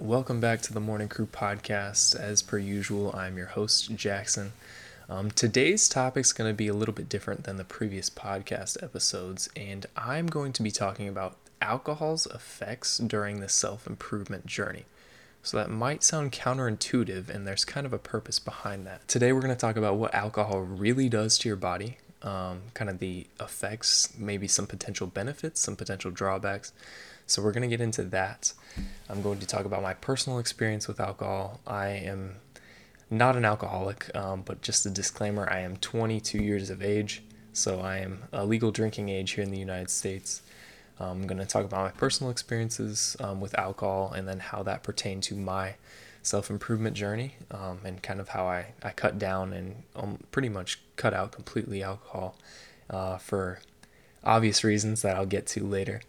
Welcome back to the Morning Crew podcast. As per usual, I'm your host, Jackson. Um, today's topic is going to be a little bit different than the previous podcast episodes, and I'm going to be talking about alcohol's effects during the self improvement journey. So that might sound counterintuitive, and there's kind of a purpose behind that. Today, we're going to talk about what alcohol really does to your body, um, kind of the effects, maybe some potential benefits, some potential drawbacks. So we're going to get into that. I'm going to talk about my personal experience with alcohol. I am not an alcoholic, um, but just a disclaimer I am 22 years of age, so I am a legal drinking age here in the United States. Um, I'm going to talk about my personal experiences um, with alcohol and then how that pertained to my self improvement journey um, and kind of how I, I cut down and um, pretty much cut out completely alcohol uh, for obvious reasons that I'll get to later.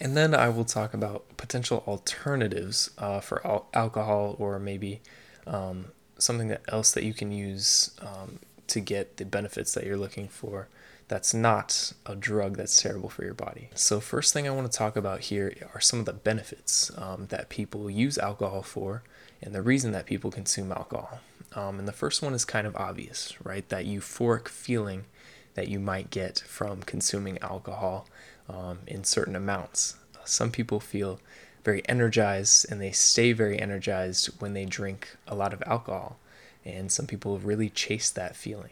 And then I will talk about potential alternatives uh, for al- alcohol or maybe um, something else that you can use um, to get the benefits that you're looking for that's not a drug that's terrible for your body. So, first thing I want to talk about here are some of the benefits um, that people use alcohol for and the reason that people consume alcohol. Um, and the first one is kind of obvious, right? That euphoric feeling that you might get from consuming alcohol um, in certain amounts. Some people feel very energized and they stay very energized when they drink a lot of alcohol. And some people really chase that feeling.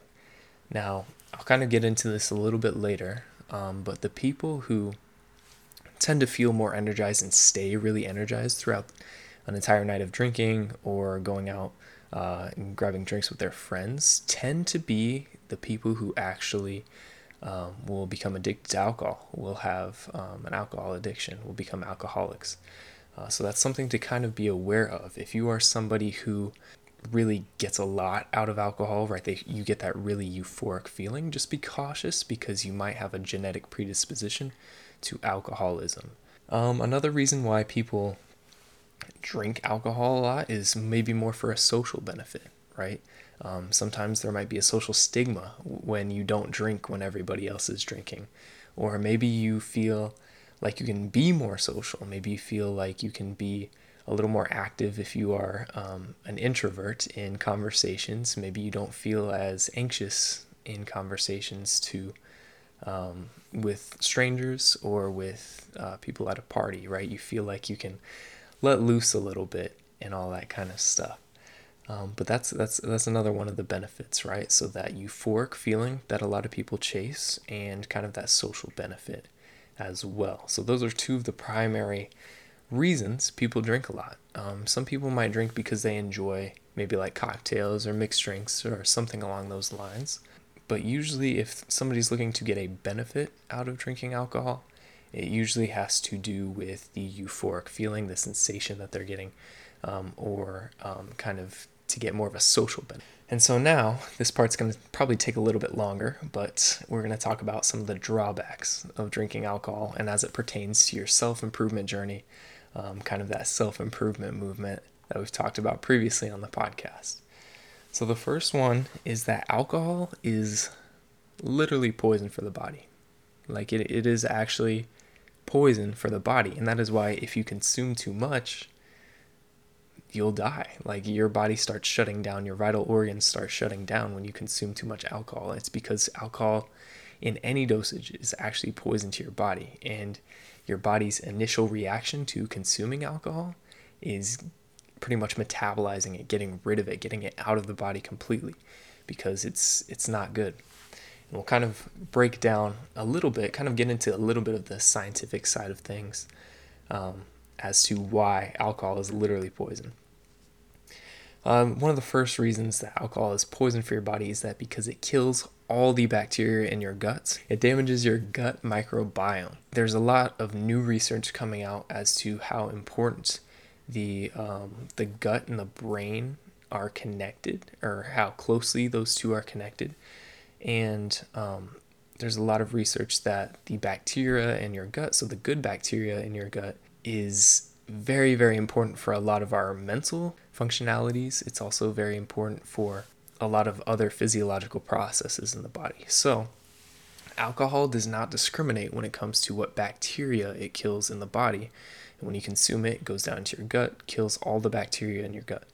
Now, I'll kind of get into this a little bit later, um, but the people who tend to feel more energized and stay really energized throughout an entire night of drinking or going out uh, and grabbing drinks with their friends tend to be the people who actually um, will become addicted to alcohol, will have um, an alcohol addiction, will become alcoholics. Uh, so that's something to kind of be aware of. If you are somebody who really gets a lot out of alcohol, right? They, you get that really euphoric feeling. Just be cautious because you might have a genetic predisposition to alcoholism. Um, another reason why people drink alcohol a lot is maybe more for a social benefit, right? Um, sometimes there might be a social stigma when you don't drink when everybody else is drinking. Or maybe you feel like you can be more social. Maybe you feel like you can be a little more active if you are um, an introvert in conversations. Maybe you don't feel as anxious in conversations to um, with strangers or with uh, people at a party, right? You feel like you can let loose a little bit and all that kind of stuff. Um, but that's that's that's another one of the benefits, right? So that euphoric feeling that a lot of people chase, and kind of that social benefit as well. So those are two of the primary reasons people drink a lot. Um, some people might drink because they enjoy maybe like cocktails or mixed drinks or something along those lines. But usually, if somebody's looking to get a benefit out of drinking alcohol, it usually has to do with the euphoric feeling, the sensation that they're getting, um, or um, kind of to get more of a social benefit. And so now, this part's going to probably take a little bit longer, but we're going to talk about some of the drawbacks of drinking alcohol and as it pertains to your self improvement journey, um, kind of that self improvement movement that we've talked about previously on the podcast. So, the first one is that alcohol is literally poison for the body. Like, it, it is actually poison for the body. And that is why, if you consume too much, you'll die. Like your body starts shutting down, your vital organs start shutting down when you consume too much alcohol. It's because alcohol in any dosage is actually poison to your body. And your body's initial reaction to consuming alcohol is pretty much metabolizing it, getting rid of it, getting it out of the body completely because it's it's not good. And we'll kind of break down a little bit, kind of get into a little bit of the scientific side of things um, as to why alcohol is literally poison. Um, one of the first reasons that alcohol is poison for your body is that because it kills all the bacteria in your guts, it damages your gut microbiome. There's a lot of new research coming out as to how important the um, the gut and the brain are connected, or how closely those two are connected. And um, there's a lot of research that the bacteria in your gut, so the good bacteria in your gut, is very, very important for a lot of our mental functionalities. It's also very important for a lot of other physiological processes in the body. So, alcohol does not discriminate when it comes to what bacteria it kills in the body. And when you consume it, it goes down into your gut, kills all the bacteria in your gut.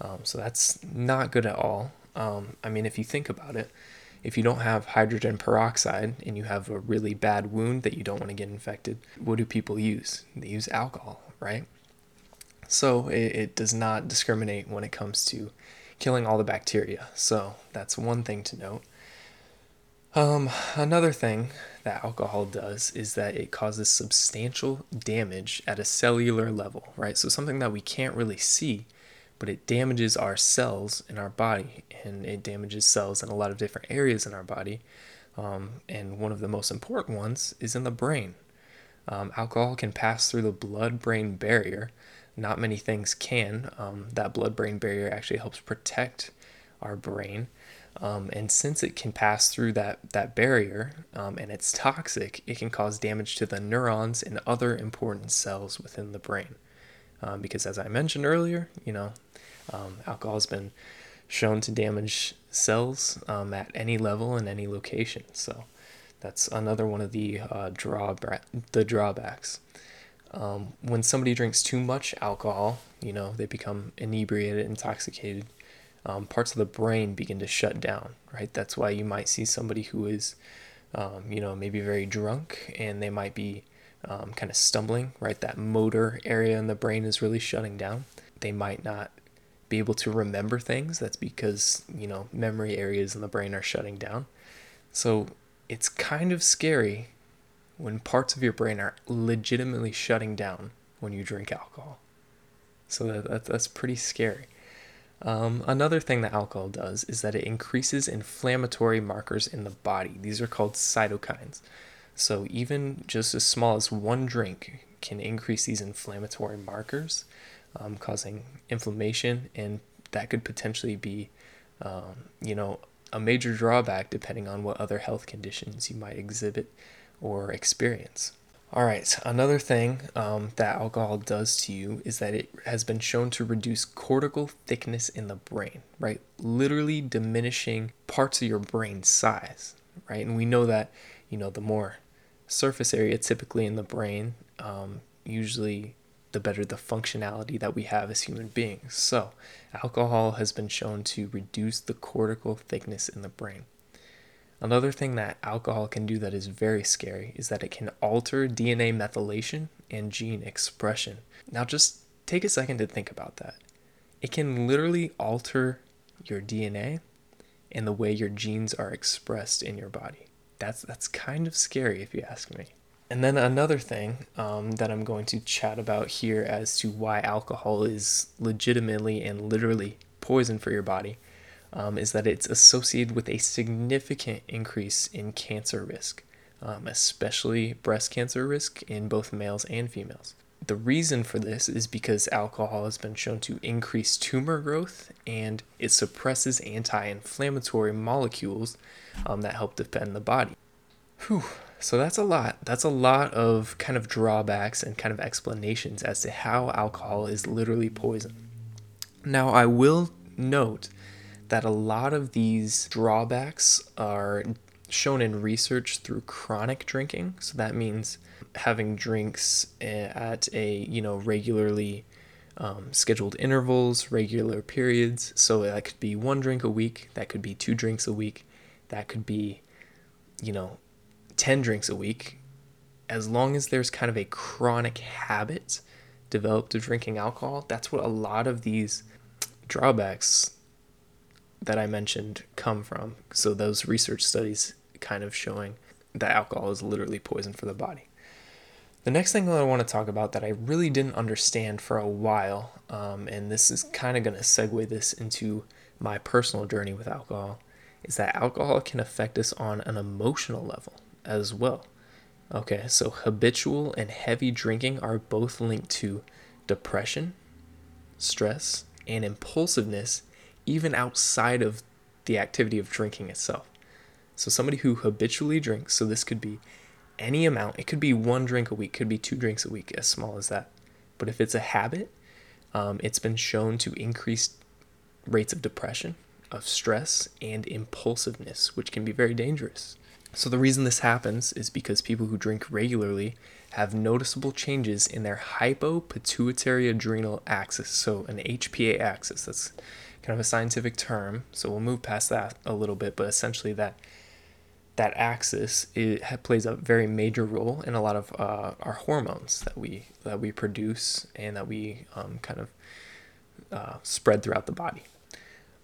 Um, so that's not good at all. Um, I mean, if you think about it, if you don't have hydrogen peroxide and you have a really bad wound that you don't want to get infected, what do people use? They use alcohol, right? So it, it does not discriminate when it comes to killing all the bacteria. So that's one thing to note. Um, another thing that alcohol does is that it causes substantial damage at a cellular level, right? So something that we can't really see, but it damages our cells in our body, and it damages cells in a lot of different areas in our body. Um, and one of the most important ones is in the brain. Um, alcohol can pass through the blood brain barrier. Not many things can. Um, that blood brain barrier actually helps protect our brain um, and since it can pass through that, that barrier um, and it's toxic, it can cause damage to the neurons and other important cells within the brain. Um, because as I mentioned earlier, you know, um, alcohol has been shown to damage cells um, at any level and any location. So that's another one of the uh, drawback the drawbacks. Um, when somebody drinks too much alcohol, you know, they become inebriated, intoxicated um, parts of the brain begin to shut down, right? That's why you might see somebody who is, um, you know, maybe very drunk and they might be um, kind of stumbling, right? That motor area in the brain is really shutting down. They might not be able to remember things. That's because, you know, memory areas in the brain are shutting down. So it's kind of scary when parts of your brain are legitimately shutting down when you drink alcohol. So that, that that's pretty scary. Um, another thing that alcohol does is that it increases inflammatory markers in the body. These are called cytokines. So, even just as small as one drink can increase these inflammatory markers, um, causing inflammation, and that could potentially be, um, you know, a major drawback depending on what other health conditions you might exhibit or experience. All right, another thing um, that alcohol does to you is that it has been shown to reduce cortical thickness in the brain, right? Literally diminishing parts of your brain size, right? And we know that, you know, the more surface area typically in the brain, um, usually the better the functionality that we have as human beings. So, alcohol has been shown to reduce the cortical thickness in the brain. Another thing that alcohol can do that is very scary is that it can alter DNA methylation and gene expression. Now, just take a second to think about that. It can literally alter your DNA and the way your genes are expressed in your body. That's, that's kind of scary if you ask me. And then another thing um, that I'm going to chat about here as to why alcohol is legitimately and literally poison for your body um, is that it's associated with a significant increase in cancer risk, um, especially breast cancer risk in both males and females. The reason for this is because alcohol has been shown to increase tumor growth and it suppresses anti inflammatory molecules um, that help defend the body. Whew. So that's a lot. That's a lot of kind of drawbacks and kind of explanations as to how alcohol is literally poison. Now, I will note that a lot of these drawbacks are shown in research through chronic drinking. So that means having drinks at a you know regularly um, scheduled intervals, regular periods. So that could be one drink a week. That could be two drinks a week. That could be you know ten drinks a week. As long as there's kind of a chronic habit developed of drinking alcohol, that's what a lot of these drawbacks that I mentioned come from. So those research studies kind of showing that alcohol is literally poison for the body. The next thing that I want to talk about that I really didn't understand for a while, um, and this is kind of going to segue this into my personal journey with alcohol, is that alcohol can affect us on an emotional level as well. Okay, so habitual and heavy drinking are both linked to depression, stress, and impulsiveness even outside of the activity of drinking itself. So, somebody who habitually drinks, so this could be any amount, it could be one drink a week, could be two drinks a week, as small as that. But if it's a habit, um, it's been shown to increase rates of depression, of stress, and impulsiveness, which can be very dangerous. So, the reason this happens is because people who drink regularly have noticeable changes in their hypopituitary adrenal axis. So, an HPA axis. That's kind of a scientific term. So, we'll move past that a little bit, but essentially, that that axis it plays a very major role in a lot of uh, our hormones that we that we produce and that we um, kind of uh, spread throughout the body.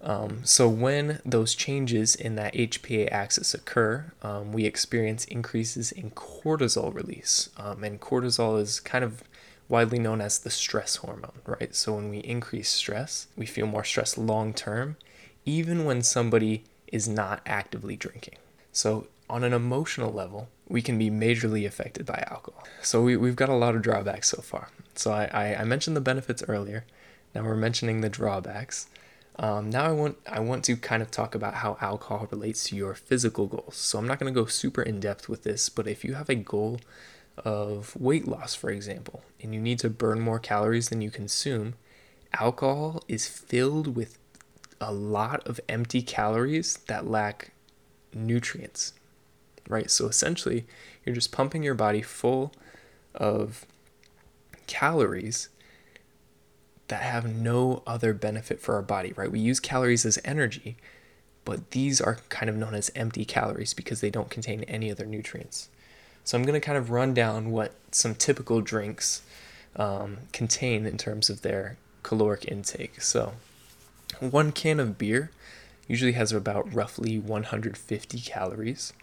Um, so when those changes in that HPA axis occur, um, we experience increases in cortisol release, um, and cortisol is kind of widely known as the stress hormone, right? So when we increase stress, we feel more stress long term, even when somebody is not actively drinking. So, on an emotional level, we can be majorly affected by alcohol. So, we, we've got a lot of drawbacks so far. So, I, I, I mentioned the benefits earlier. Now we're mentioning the drawbacks. Um, now I want I want to kind of talk about how alcohol relates to your physical goals. So I'm not going to go super in depth with this, but if you have a goal of weight loss, for example, and you need to burn more calories than you consume, alcohol is filled with a lot of empty calories that lack nutrients, right? So essentially, you're just pumping your body full of calories that have no other benefit for our body, right? We use calories as energy, but these are kind of known as empty calories because they don't contain any other nutrients. So I'm going to kind of run down what some typical drinks um, contain in terms of their caloric intake. So, one can of beer usually has about roughly 150 calories.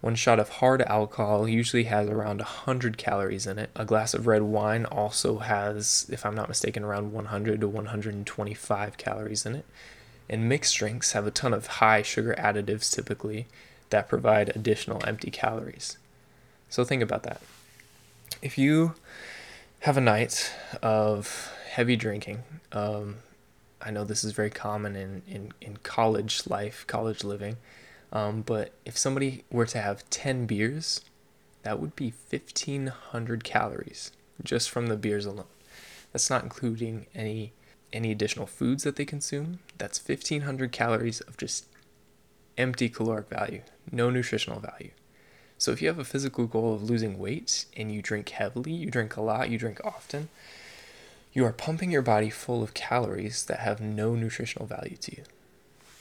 One shot of hard alcohol usually has around 100 calories in it. A glass of red wine also has, if I'm not mistaken, around 100 to 125 calories in it. And mixed drinks have a ton of high sugar additives typically that provide additional empty calories. So think about that. If you have a night of heavy drinking, um, I know this is very common in, in, in college life, college living. Um, but if somebody were to have 10 beers, that would be 1,500 calories just from the beers alone. That's not including any any additional foods that they consume. That's 1,500 calories of just empty caloric value, no nutritional value. So if you have a physical goal of losing weight and you drink heavily, you drink a lot, you drink often, you are pumping your body full of calories that have no nutritional value to you.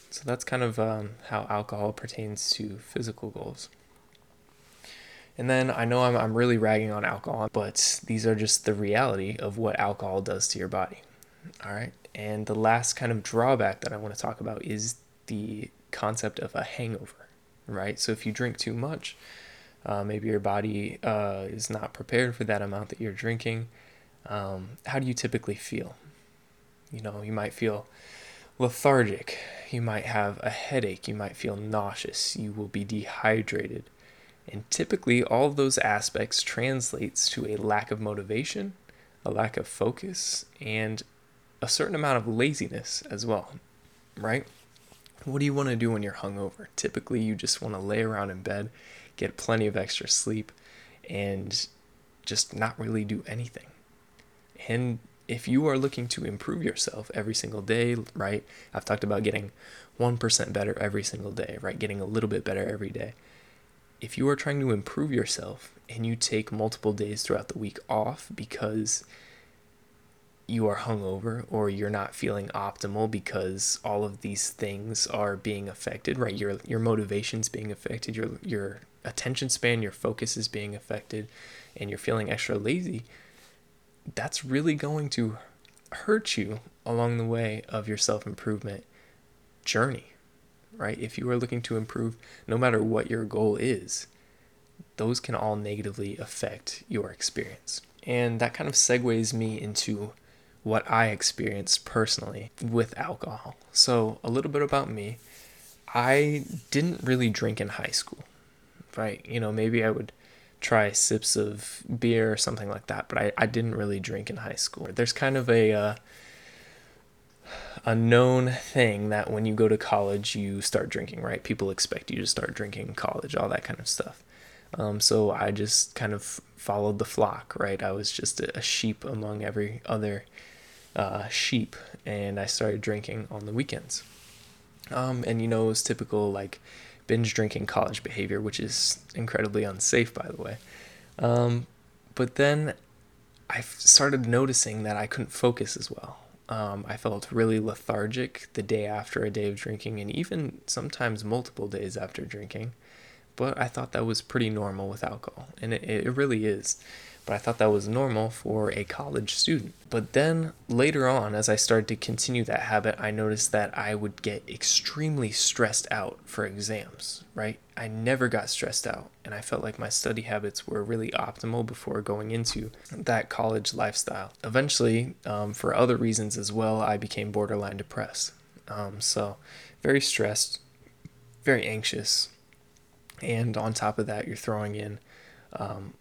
So that's kind of um, how alcohol pertains to physical goals. And then I know I'm, I'm really ragging on alcohol, but these are just the reality of what alcohol does to your body. All right. And the last kind of drawback that I want to talk about is the concept of a hangover, right? So if you drink too much, uh, maybe your body uh, is not prepared for that amount that you're drinking um, how do you typically feel? You know, you might feel lethargic, you might have a headache, you might feel nauseous, you will be dehydrated. And typically, all those aspects translates to a lack of motivation, a lack of focus, and a certain amount of laziness as well, right? What do you want to do when you're hungover? Typically, you just want to lay around in bed, get plenty of extra sleep, and just not really do anything. And if you are looking to improve yourself every single day, right? I've talked about getting 1% better every single day, right? Getting a little bit better every day. If you are trying to improve yourself and you take multiple days throughout the week off because you are hungover or you're not feeling optimal because all of these things are being affected, right? Your your motivation's being affected, your your attention span, your focus is being affected, and you're feeling extra lazy that's really going to hurt you along the way of your self improvement journey, right? If you are looking to improve, no matter what your goal is, those can all negatively affect your experience. And that kind of segues me into what I experienced personally with alcohol. So, a little bit about me. I didn't really drink in high school, right? You know, maybe I would try sips of beer or something like that, but I, I didn't really drink in high school. There's kind of a uh, a known thing that when you go to college you start drinking, right? People expect you to start drinking in college, all that kind of stuff. Um, so I just kind of followed the flock, right? I was just a, sheep among every other uh, sheep, and I started drinking on the weekends. Um, and you know, it was typical like binge drinking college behavior, which is incredibly unsafe, by the way. Um, but then I started noticing that I couldn't focus as well. Um, I felt really lethargic the day after a day of drinking, and even sometimes multiple days after drinking. But I thought that was pretty normal with alcohol, and it, it really is but I thought that was normal for a college student. But then later on, as I started to continue that habit, I noticed that I would get extremely stressed out for exams, right? I never got stressed out, and I felt like my study habits were really optimal before going into that college lifestyle. Eventually, um, for other reasons as well, I became borderline depressed. Um, so, very stressed, very anxious, and on top of that, you're throwing in um,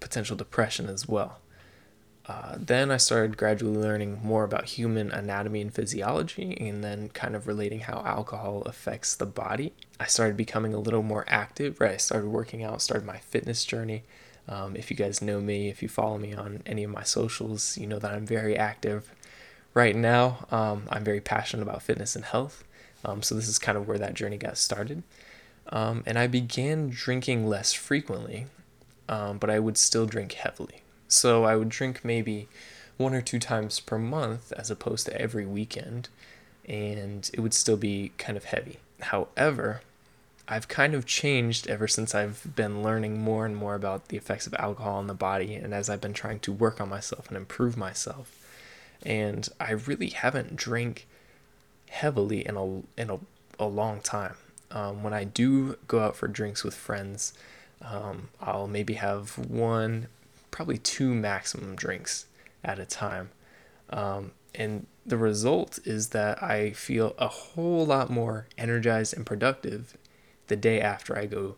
potential depression as well. Uh, then I started gradually learning more about human anatomy and physiology, and then kind of relating how alcohol affects the body. I started becoming a little more active, right? I started working out, started my fitness journey. Um, if you guys know me, if you follow me on any of my socials, you know that I'm very active. Right now, um, I'm very passionate about fitness and health. Um, so this is kind of where that journey got started. Um, and I began drinking less frequently um, but I would still drink heavily. So I would drink maybe one or two times per month as opposed to every weekend, and it would still be kind of heavy. However, I've kind of changed ever since I've been learning more and more about the effects of alcohol on the body, and as I've been trying to work on myself and improve myself. And I really haven't drank heavily in a in a, a long time. Um, when I do go out for drinks with friends, um, I'll maybe have one, probably two maximum drinks at a time. Um, and the result is that I feel a whole lot more energized and productive the day after I go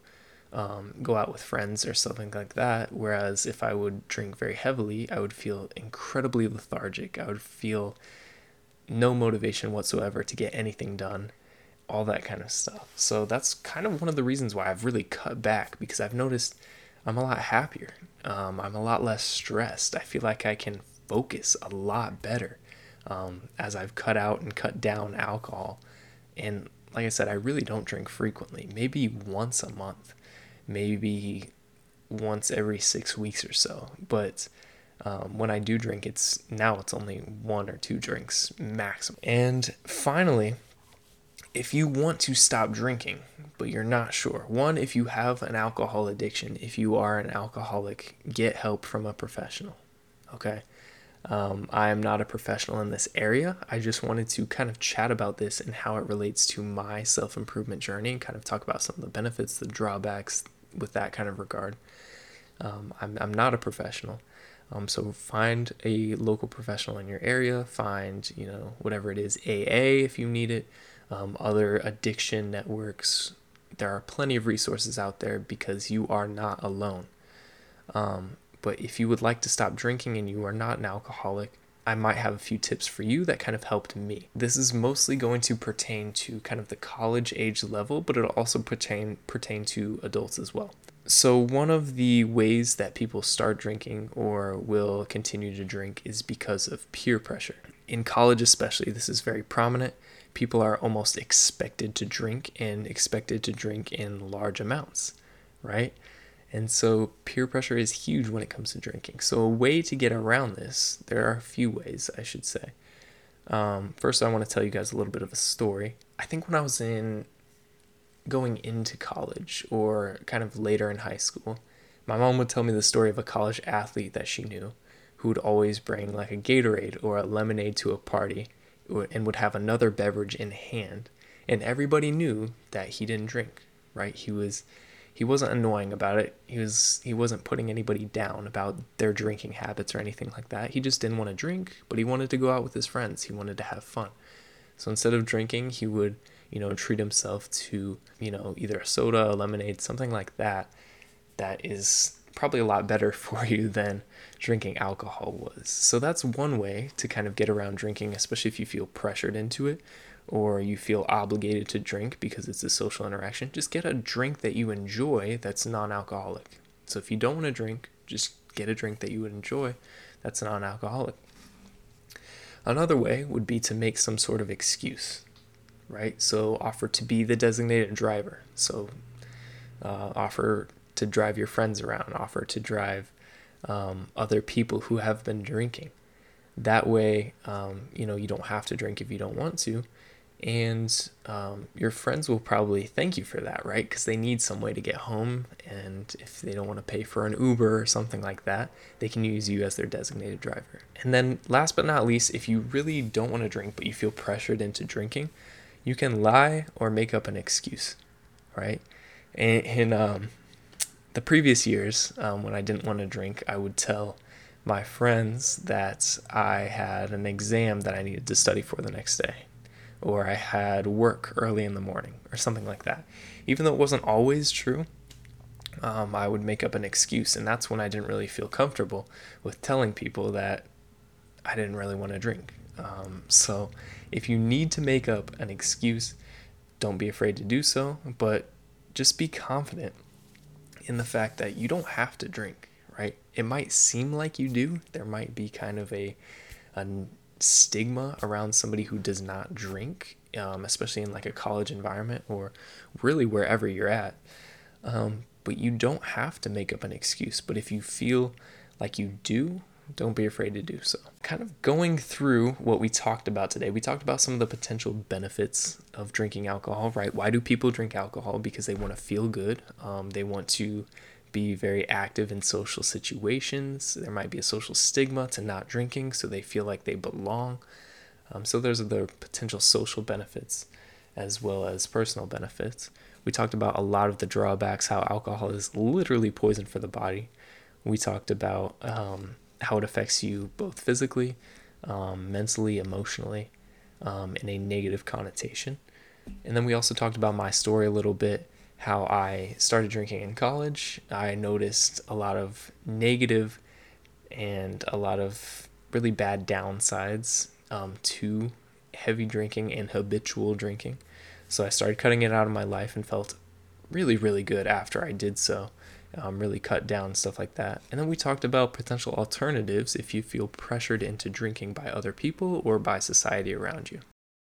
um, go out with friends or something like that. Whereas if I would drink very heavily, I would feel incredibly lethargic. I would feel no motivation whatsoever to get anything done all that kind of stuff. So that's kind of one of the reasons why I've really cut back because I've noticed I'm a lot happier. Um, I'm a lot less stressed. I feel like I can focus a lot better um, as I've cut out and cut down alcohol. And like I said, I really don't drink frequently, maybe once a month, maybe once every six weeks or so. But um, when I do drink, it's now it's only one or two drinks maximum. And finally, if you want to stop drinking, but you're not sure, one, if you have an alcohol addiction, if you are an alcoholic, get help from a professional. Okay. Um, I am not a professional in this area. I just wanted to kind of chat about this and how it relates to my self improvement journey and kind of talk about some of the benefits, the drawbacks with that kind of regard. Um, I'm, I'm not a professional. Um, so find a local professional in your area. Find, you know, whatever it is, AA if you need it um, other addiction networks. There are plenty of resources out there because you are not alone. Um, but if you would like to stop drinking and you are not an alcoholic, I might have a few tips for you that kind of helped me. This is mostly going to pertain to kind of the college age level, but it'll also pertain pertain to adults as well. So one of the ways that people start drinking or will continue to drink is because of peer pressure. In college especially, this is very prominent people are almost expected to drink and expected to drink in large amounts, right? And so peer pressure is huge when it comes to drinking. So, a way to get around this, there are a few ways, I should say. Um, first, I want to tell you guys a little bit of a story. I think when I was in going into college or kind of later in high school, my mom would tell me the story of a college athlete that she knew who would always bring like a Gatorade or a lemonade to a party and would have another beverage in hand. And everybody knew that he didn't drink right? He was he wasn't annoying about it. He was he wasn't putting anybody down about their drinking habits or anything like that. He just didn't want to drink but he wanted to go out with his friends. He wanted to have fun. So instead of drinking he would you know treat himself to you know either a soda a lemonade something like that that is probably a lot better for you than drinking alcohol was. So that's one way to kind of get around drinking, especially if you feel pressured into it or you feel obligated to drink because it's a social interaction. Just get a drink that you enjoy that's non alcoholic. So if you don't want to drink, just get a drink that you would enjoy that's non alcoholic. Another way would be to make some sort of excuse, right? So offer to be the designated driver. So uh, offer to drive your friends around, offer to drive um, other people who have been drinking. That way, um, you know, you don't have to drink if you don't want to. And um, your friends will probably thank you for that, right? Because they need some way to get home. And if they don't want to pay for an Uber or something like that, they can use you as their designated driver. And then, last but not least, if you really don't want to drink but you feel pressured into drinking, you can lie or make up an excuse, right? And, in um, the previous years, um, when I didn't want to drink, I would tell my friends that I had an exam that I needed to study for the next day, or I had work early in the morning, or something like that. Even though it wasn't always true, um, I would make up an excuse, and that's when I didn't really feel comfortable with telling people that I didn't really want to drink. Um, so, if you need to make up an excuse, don't be afraid to do so, but just be confident in the fact that you don't have to drink, right? It might seem like you do. There might be kind of a, a stigma around somebody who does not drink, um, especially in like a college environment or really wherever you're at. Um, but you don't have to make up an excuse. But if you feel like you do, don't be afraid to do so. Kind of going through what we talked about today, we talked about some of the potential benefits of drinking alcohol, right? Why do people drink alcohol? Because they want to feel good, um, they want to be very active in social situations. There might be a social stigma to not drinking, so they feel like they belong. Um, so, those are the potential social benefits as well as personal benefits. We talked about a lot of the drawbacks, how alcohol is literally poison for the body. We talked about um, how it affects you both physically, um, mentally, emotionally, um, in a negative connotation. And then we also talked about my story a little bit, how I started drinking in college. I noticed a lot of negative and a lot of really bad downsides um, to heavy drinking and habitual drinking. So I started cutting it out of my life and felt really, really good after I did so um, really cut down stuff like that. And then we talked about potential alternatives if you feel pressured into drinking by other people or by society around you.